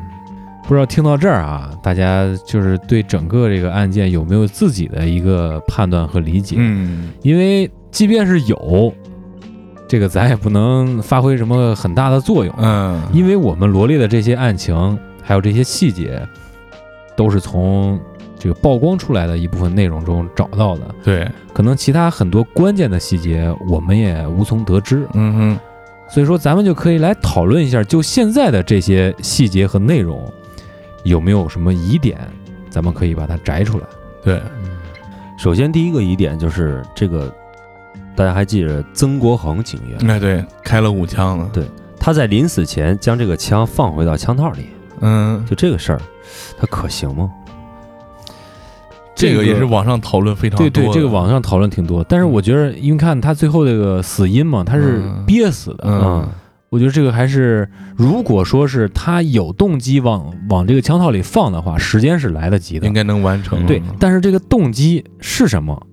不知道听到这儿啊，大家就是对整个这个案件有没有自己的一个判断和理解？嗯，因为即便是有，这个咱也不能发挥什么很大的作用，嗯，因为我们罗列的这些案情还有这些细节，都是从这个曝光出来的一部分内容中找到的，对，可能其他很多关键的细节我们也无从得知。嗯哼，所以说，咱们就可以来讨论一下，就现在的这些细节和内容，有没有什么疑点，咱们可以把它摘出来。对，首先第一个疑点就是这个，大家还记着曾国恒警员，哎对，开了五枪了。对他在临死前将这个枪放回到枪套里，嗯，就这个事儿，他可行吗？这个也是网上讨论非常多的。对对，这个网上讨论挺多，但是我觉得，因为看他最后这个死因嘛，他是嗯。憋死的，嗯我觉得这个还是，如果说是他有动机往往这个枪套里放的话，时间是来得及的应。该能完成。对，但是这个动机是什么？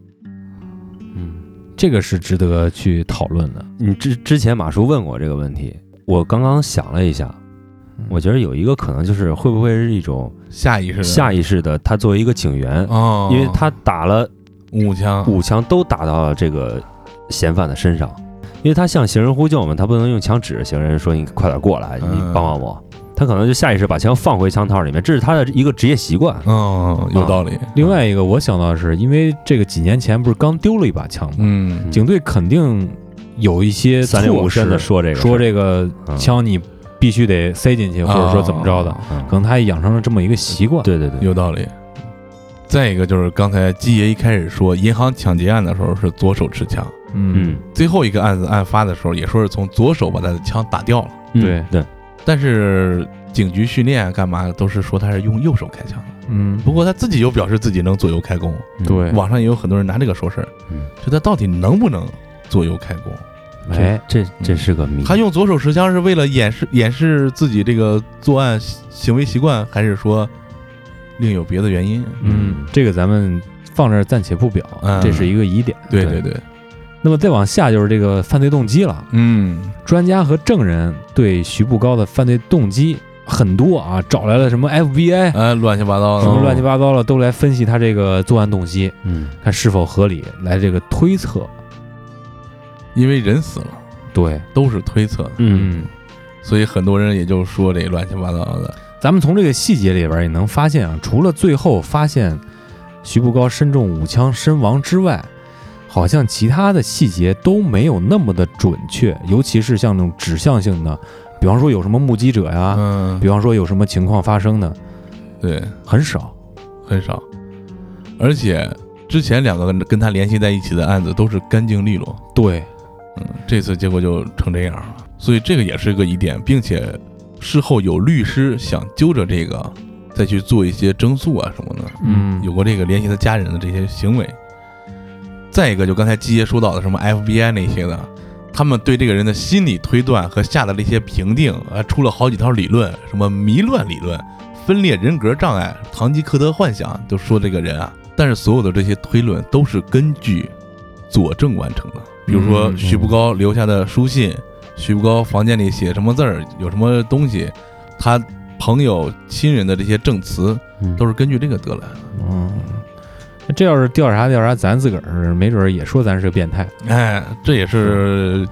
嗯，这个是值得去讨论的。你之之前马叔问过这个问题，我刚刚想了一下，我觉得有一个可能就是会不会是一种下意识的下意识的，他作为一个警员，哦，因为他打了五枪，五枪都打到了这个嫌犯的身上，因为他向行人呼救嘛，他不能用枪指着行人说你快点过来，你嗯帮帮我。他可能就下意识把枪放回枪套里面，这是他的一个职业习惯。嗯，有道理。另外一个，我想到的是，因为这个几年前不是刚丢了一把枪吗？嗯，警队肯定有一些三令五措身的施，说这个，说这个嗯枪你必须得塞进去，或者说怎么着的，可能他也养成了这么一个习惯。对对对，有道理。再一个就是刚才基爷一开始说银行抢劫案的时候是左手持枪，嗯。嗯，最后一个案子案发的时候也说是从左手把他的枪打掉了，嗯。对。对，但是警局训练啊干嘛都是说他是用右手开枪的。嗯，不过他自己又表示自己能左右开弓，对，网上也有很多人拿这个说事儿，嗯。就他到底能不能左右开弓？哎，这这是个谜。他用左手持枪是为了掩饰掩饰自己这个作案行为习惯，还是说另有别的原因？嗯，这个咱们放这儿暂且不表，嗯。这是一个疑点。对对对。对，那么再往下就是这个犯罪动机了。嗯。专家和证人对徐步高的犯罪动机很多啊，找来了什么 FBI，哎，乱七八糟的，什么乱七八糟的，都来分析他这个作案动机，嗯。看是否合理，来这个推测。因为人死了，对，都是推测的，嗯，所以很多人也就说这乱七八糟的。咱们从这个细节里边也能发现啊，除了最后发现徐步高身中五枪身亡之外，好像其他的细节都没有那么的准确，尤其是像那种指向性的，比方说有什么目击者呀，嗯，比方说有什么情况发生的，对，很少。很少，而且之前两个跟跟他联系在一起的案子都是干净利落，对，嗯，这次结果就成这样了，所以这个也是个疑点，并且事后有律师想揪着这个再去做一些争诉啊什么的，嗯，有过这个联系他家人的这些行为。再一个，就刚才基爷说到的什么 FBI 那些的，他们对这个人的心理推断和下的那些评定，啊，出了好几套理论，什么迷乱理论、分裂人格障碍、堂吉诃德幻想，都说这个人啊。但是所有的这些推论都是根据佐证完成的，比如说徐步高留下的书信，徐步高房间里写什么字儿，有什么东西，他朋友、亲人的这些证词，嗯都是根据这个得来的。嗯，那这要是调查调查，咱自个儿没准儿也说咱是个变态。哎，这也是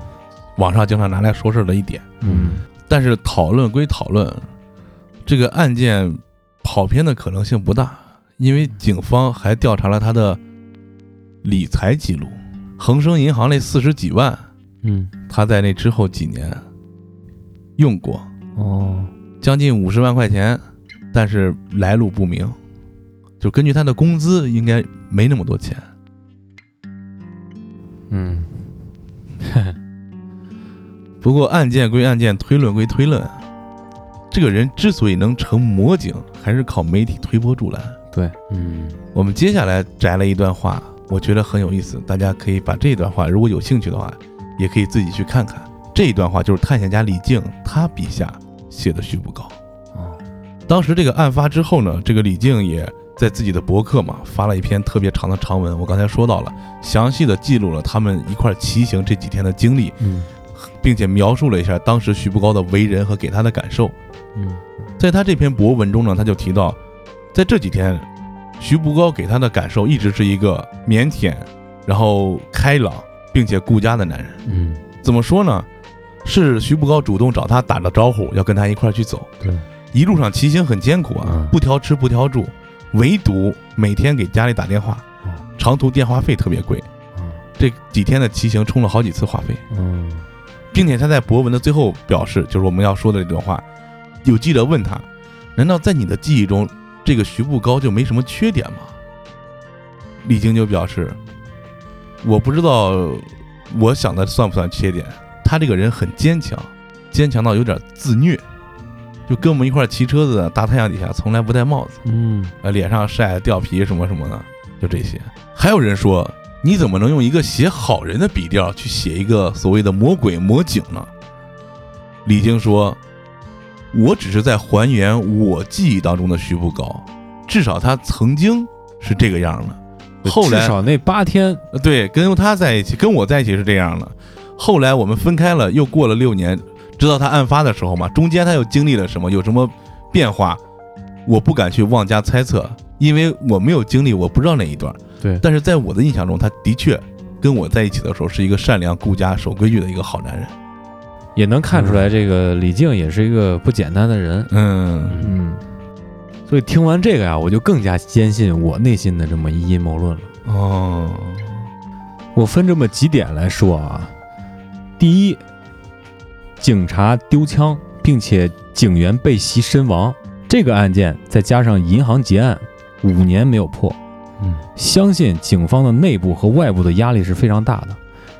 网上经常拿来说事儿的一点。嗯但是讨论归讨论，这个案件跑偏的可能性不大，因为警方还调查了他的理财记录，恒生银行那四十几万，嗯他在那之后几年用过哦，将近五十万块钱，但是来路不明，就根据他的工资，应该没那么多钱。嗯 不过案件归案件，推论归推论，这个人之所以能成魔警，还是靠媒体推波助澜。对，嗯我们接下来摘了一段话，我觉得很有意思，大家可以把这段话，如果有兴趣的话，也可以自己去看看。这一段话就是探险家李靖他笔下写的徐步高。啊当时这个案发之后呢，这个李靖也在自己的博客嘛发了一篇特别长的长文，我刚才说到了，详细的记录了他们一块儿骑行这几天的经历，嗯并且描述了一下当时徐步高的为人和给他的感受。嗯在他这篇博文中呢，他就提到，在这几天，徐步高给他的感受一直是一个腼腆，然后开朗，并且顾家的男人。嗯怎么说呢？是徐步高主动找他打了招呼，要跟他一块儿去走。对，一路上骑行很艰苦啊嗯，不挑吃不挑住，唯独每天给家里打电话嗯，长途电话费特别贵。这几天的骑行充了好几次话费，嗯并且他在博文的最后表示，就是我们要说的这段话。有记者问他：“难道在你的记忆中，这个徐步高就没什么缺点吗？”李菁就表示：“我不知道，我想的算不算缺点？他这个人很坚强，坚强到有点自虐，就跟我们一块儿骑车子，大太阳底下从来不戴帽子，嗯呃，脸上晒掉皮什么什么的，就这些。还有人说，你怎么能用一个写好人的笔调去写一个所谓的魔鬼魔警呢？李菁说，我只是在还原我记忆当中的徐步高，至少他曾经是这个样的。后来至少那八天，呃对，跟他在一起，跟我在一起是这样的。后来我们分开了，又过了六年，直到他案发的时候嘛，中间他又经历了什么，有什么变化，我不敢去妄加猜测，因为我没有经历，我不知道那一段。对但是在我的印象中，他的确跟我在一起的时候是一个善良、顾家、守规矩的一个好男人。也能看出来，这个李静也是一个不简单的人。嗯嗯，所以听完这个呀，我就更加坚信我内心的这么一阴谋论了。哦，我分这么几点来说啊。第一，警察丢枪，并且警员被袭身亡，这个案件再加上银行劫案，五年没有破，嗯。相信警方的内部和外部的压力是非常大的。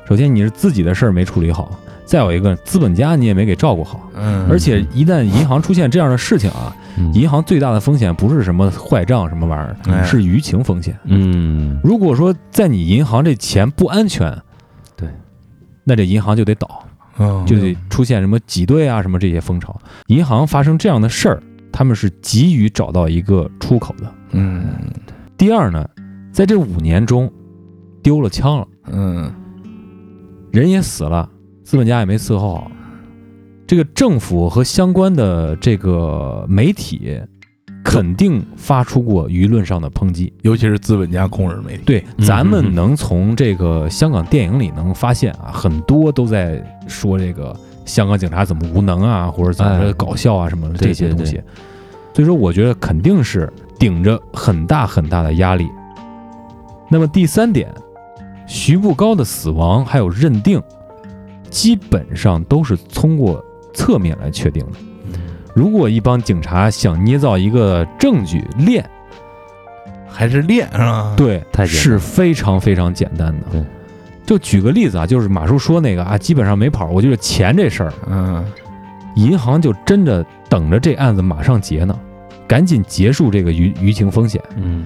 首先，你是自己的事儿没处理好，再有一个资本家你也没给照顾好，嗯，而且一旦银行出现这样的事情啊，嗯。银行最大的风险不是什么坏账什么玩意儿，哎。是舆情风险。嗯。如果说在你银行这钱不安全，对，那这银行就得倒，嗯就得出现什么挤兑啊什么这些风潮。银行发生这样的事儿，他们是急于找到一个出口的。嗯。第二呢，在这五年中丢了枪了，嗯。人也死了，资本家也没伺候好，这个政府和相关的这个媒体肯定发出过舆论上的抨击。尤其是资本家控制媒体。对，嗯咱们能从这个香港电影里能发现啊，很多都在说这个香港警察怎么无能啊，或者怎么搞笑啊什么的这些东西。所以说，我觉得肯定是顶着很大很大的压力。那么第三点，徐步高的死亡还有认定，基本上都是通过侧面来确定的。如果一帮警察想捏造一个证据练，还是练是吧？，对，太简单是非常非常简单的。对，就举个例子啊，就是马叔说那个啊，基本上没跑。我觉得钱这事儿，嗯银行就真的等着这案子马上结呢，赶紧结束这个舆舆情风险。嗯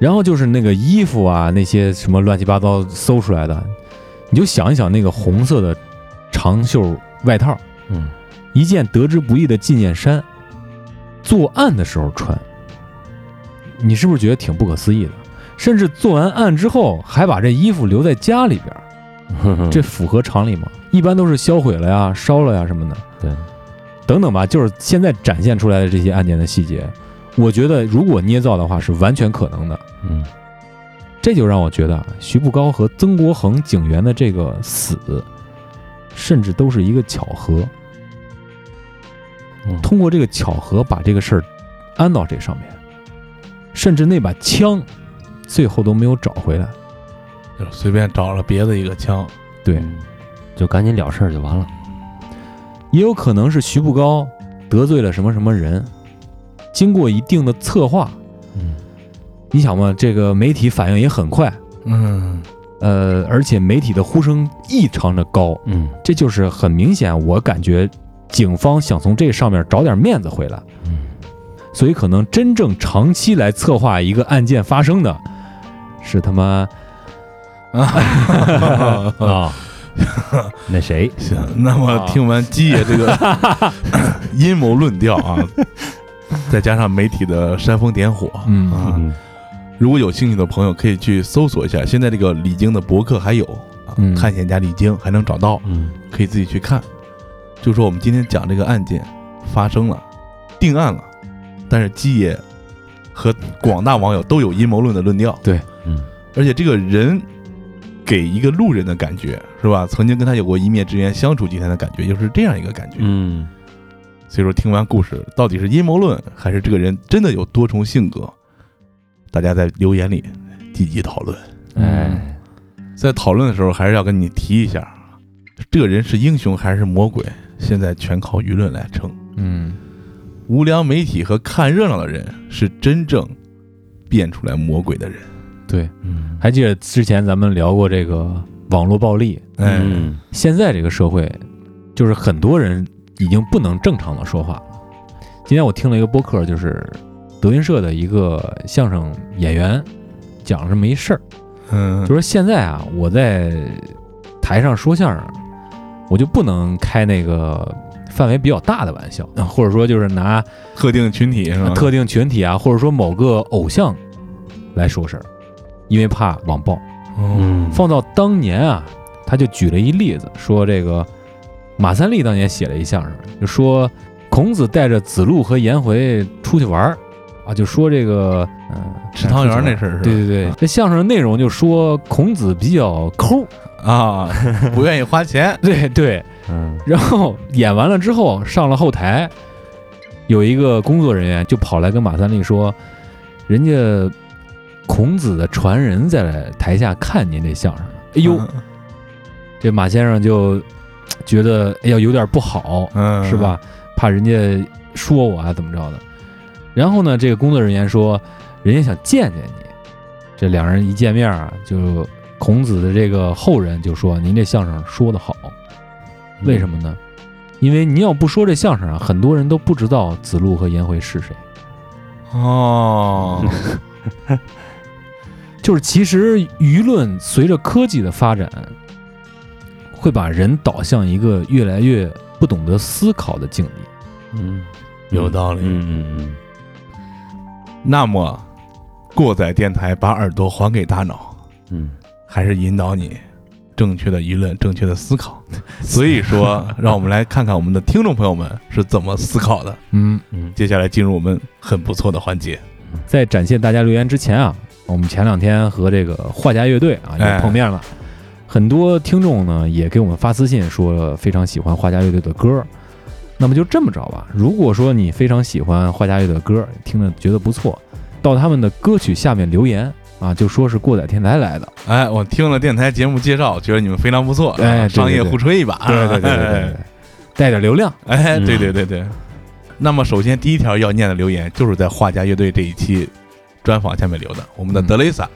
然后就是那个衣服啊，那些什么乱七八糟搜出来的，你就想一想那个红色的长袖外套，嗯一件得之不易的纪念衫，作案的时候穿，你是不是觉得挺不可思议的？甚至做完案之后还把这衣服留在家里边 这符合常理吗？一般都是销毁了呀、烧了呀什么的，对，等等吧。就是现在展现出来的这些案件的细节，我觉得如果捏造的话是完全可能的。嗯这就让我觉得啊，徐步高和曾国恒警员的这个死，甚至都是一个巧合。嗯。通过这个巧合把这个事儿安到这上面，甚至那把枪最后都没有找回来。就随便找了别的一个枪。对，嗯。就赶紧了事儿就完了。也有可能是徐步高得罪了什么什么人，经过一定的策划，嗯。你想嘛，这个媒体反应也很快，嗯。呃，而且媒体的呼声异常的高，嗯。这就是很明显，我感觉警方想从这上面找点面子回来，嗯所以可能真正长期来策划一个案件发生的，是他妈啊，那谁？行，那么啊听完基爷这个 阴谋论调啊，再加上媒体的煽风点火，嗯。啊，嗯。如果有兴趣的朋友可以去搜索一下，现在这个李菁的博客还有，啊嗯。探险家李菁还能找到，嗯。可以自己去看。就说我们今天讲这个案件发生了，定案了，但是基爷和广大网友都有阴谋论的论调，嗯而且这个人给一个路人的感觉是吧？曾经跟他有过一面之缘，相处几天的感觉，就是这样一个感觉。嗯所以说，听完故事，到底是阴谋论，还是这个人真的有多重性格？大家在留言里积极讨论。哎在讨论的时候，还是要跟你提一下，这个人是英雄还是魔鬼，现在全靠舆论来撑。嗯。无良媒体和看热闹的人是真正变出来魔鬼的人。对，嗯。还记得之前咱们聊过这个网络暴力，哎，嗯。现在这个社会，就是很多人已经不能正常的说话。了。今天我听了一个播客，就是德云社的一个相声演员讲了这么一事儿，嗯，就说现在啊，我在台上说相声，我就不能开那个范围比较大的玩笑，啊或者说就是拿特定群体是吧？特定群体啊，或者说某个偶像来说事儿，因为怕网暴。嗯放到当年啊，他就举了一例子，说这个马三立当年写了一相声，就说孔子带着子路和颜回出去玩儿啊，就说这个嗯、吃汤圆那事儿是吧？对对对，这相声内容就说孔子比较抠，啊，不愿意花钱。对对，嗯然后演完了之后上了后台，有一个工作人员就跑来跟马三立说，人家孔子的传人在台下看您这相声，哎呦，嗯，这马先生就觉得哎呀有点不好，嗯，是？吧？怕人家说我啊怎么着的。然后呢，这个工作人员说，人家想见见你。这两人一见面啊，就孔子的这个后人就说：“您这相声说得好，为什么呢？因为您要不说这相声啊，很多人都不知道子路和颜回是谁。哦，就是其实舆论随着科技的发展，会把人导向一个越来越不懂得思考的境地。嗯有道理。嗯嗯那么，过载电台把耳朵还给大脑，嗯还是引导你正确的舆论、正确的思考。所以说，让我们来看看我们的听众朋友们是怎么思考的。嗯，嗯接下来进入我们很不错的环节。在展现大家留言之前啊，我们前两天和这个画家乐队啊哎也碰面了，很多听众呢也给我们发私信说非常喜欢画家乐队的歌。那么就这么着吧，如果说你非常喜欢画家乐队的歌，听着觉得不错，到他们的歌曲下面留言啊，就说是过载天台来的。哎，我听了电台节目介绍，觉得你们非常不错，哎商业互吹一把，对对对对对对，带点流量。哎，对嗯对对对。那么首先第一条要念的留言就是在画家乐队这一期专访下面留的，我们的嗯德雷萨，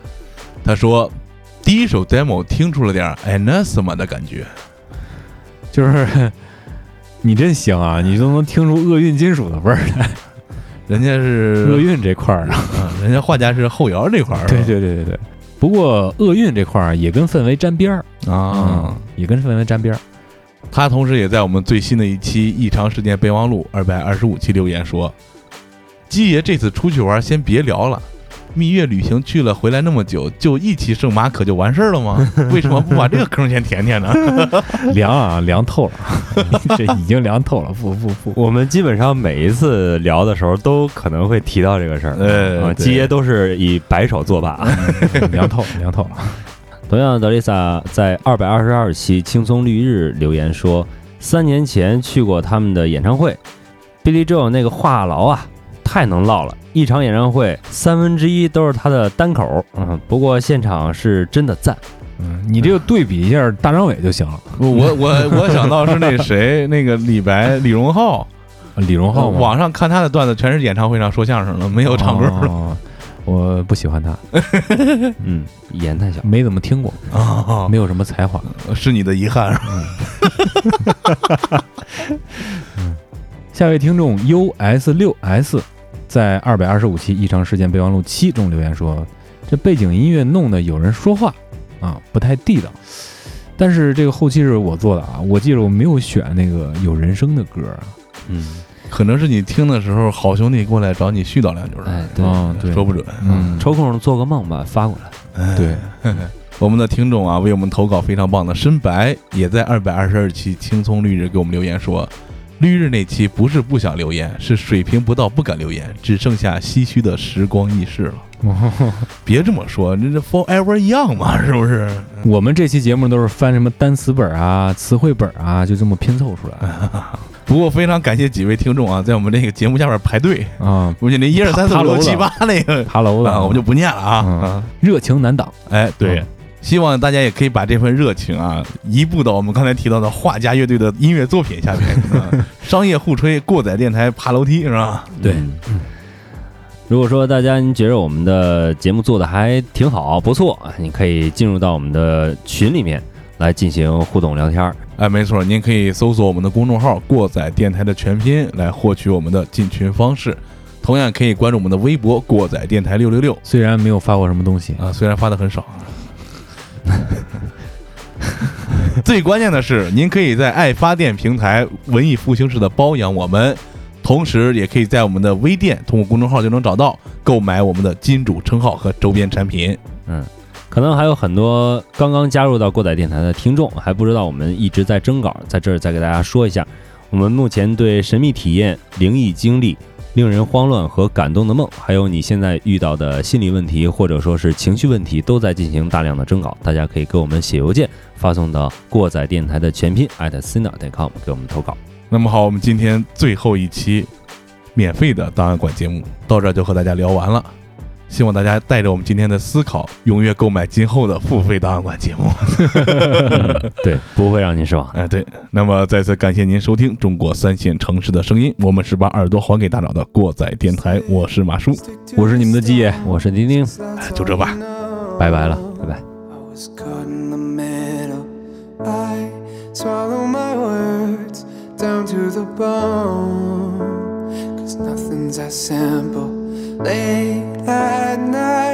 他说第一首 demo 听出了点 Anasma 的感觉，就是 你真行啊，你都能听出厄运金属的味儿来。人家是厄，运这块儿啊，嗯人家画家是后摇这块儿，对对对对对。不过厄运这块儿也跟氛围沾边儿对啊，也跟氛围沾边儿。他同时也在我们最新的一期《异常事件备忘录》二百二十五期留言说：“鸡爷这次出去玩先别聊了，蜜月旅行去了回来那么久，就一起圣马可就完事儿了吗？为什么不把这个坑先填填呢？凉啊，凉透了，这已经凉透了，不不不，我们基本上每一次聊的时候都可能会提到这个事儿，啊，呃对基爷都是以白手作罢。凉透了，凉透了。同样，德丽萨在二百二十二期轻松绿日留言说，三年前去过他们的演唱会，Billy Joe 那个话痨啊，太能唠了，一场演唱会三分之一都是他的单口，嗯，不过现场是真的赞。嗯，你这个对比一下大张伟就行了。我我我想到是那谁，那个李白李荣浩，李荣浩网上看他的段子全是演唱会上说相声的，没有唱歌的哦我不喜欢他，嗯，眼太小。没怎么听过，啊没有什么才华。是你的遗憾。嗯下位听众 U S 六 S 在二百二十五期异常事件备忘录七中留言说，这背景音乐弄得有人说话啊，不太地道。但是这个后期是我做的啊，我记得我没有选那个有人声的歌啊。嗯，可能是你听的时候，好兄弟过来找你絮叨两句儿，哎，对，说不准。嗯，抽空做个梦吧，发过来。哎对，我们的听众啊，为我们投稿非常棒的深白，也在二百二十二期青葱绿日给我们留言说，绿日那期不是不想留言，是水平不到不敢留言，只剩下唏嘘的时光易逝了。别这么说，这这 forever young 嘛，是不是？我们这期节目都是翻什么单词本啊、词汇本啊，就这么拼凑出来 不过非常感谢几位听众啊，在我们这个节目下边排队，啊。估计那一二三四五六七八那个哈喽的啊，我们就不念了啊。热情难挡，哎，对嗯，希望大家也可以把这份热情啊，移步到我们刚才提到的画家乐队的音乐作品下面。啊商业互吹，过载电台爬楼梯是吧？对嗯如果说大家您觉得我们的节目做的还挺好，不错，你可以进入到我们的群里面来进行互动聊天儿。哎，没错，您可以搜索我们的公众号“过载电台”的全拼来获取我们的进群方式。同样可以关注我们的微博“过载电台六六六虽然没有发过什么东西”，啊，虽然发的很少。最关键的是，您可以在爱发电平台文艺复兴式的包养我们，同时也可以在我们的微店通过公众号就能找到购买我们的金主称号和周边产品。嗯可能还有很多刚刚加入到过载电台的听众还不知道我们一直在征稿，在这儿再给大家说一下，我们目前对神秘体验、灵异经历、令人慌乱和感动的梦，还有你现在遇到的心理问题或者说是情绪问题，都在进行大量的征稿。大家可以给我们写邮件，发送到过载电台的全拼艾特 sina.com 给我们投稿。那么好，我们今天最后一期免费的档案馆节目到这就和大家聊完了。希望大家带着我们今天的思考，踊跃购买今后的付费档案馆节目。对，不会让您失望。哎，对，那么再次感谢您收听中国三线城市的声音，我们是把耳朵还给大脑的过载电台，我是马叔，我是你们的鸡爷，我是丁丁，哎就这吧。拜拜了。拜拜。I was caught in the middle. I swallow my words down to the bone. Cause nothing's as simple. Late at night,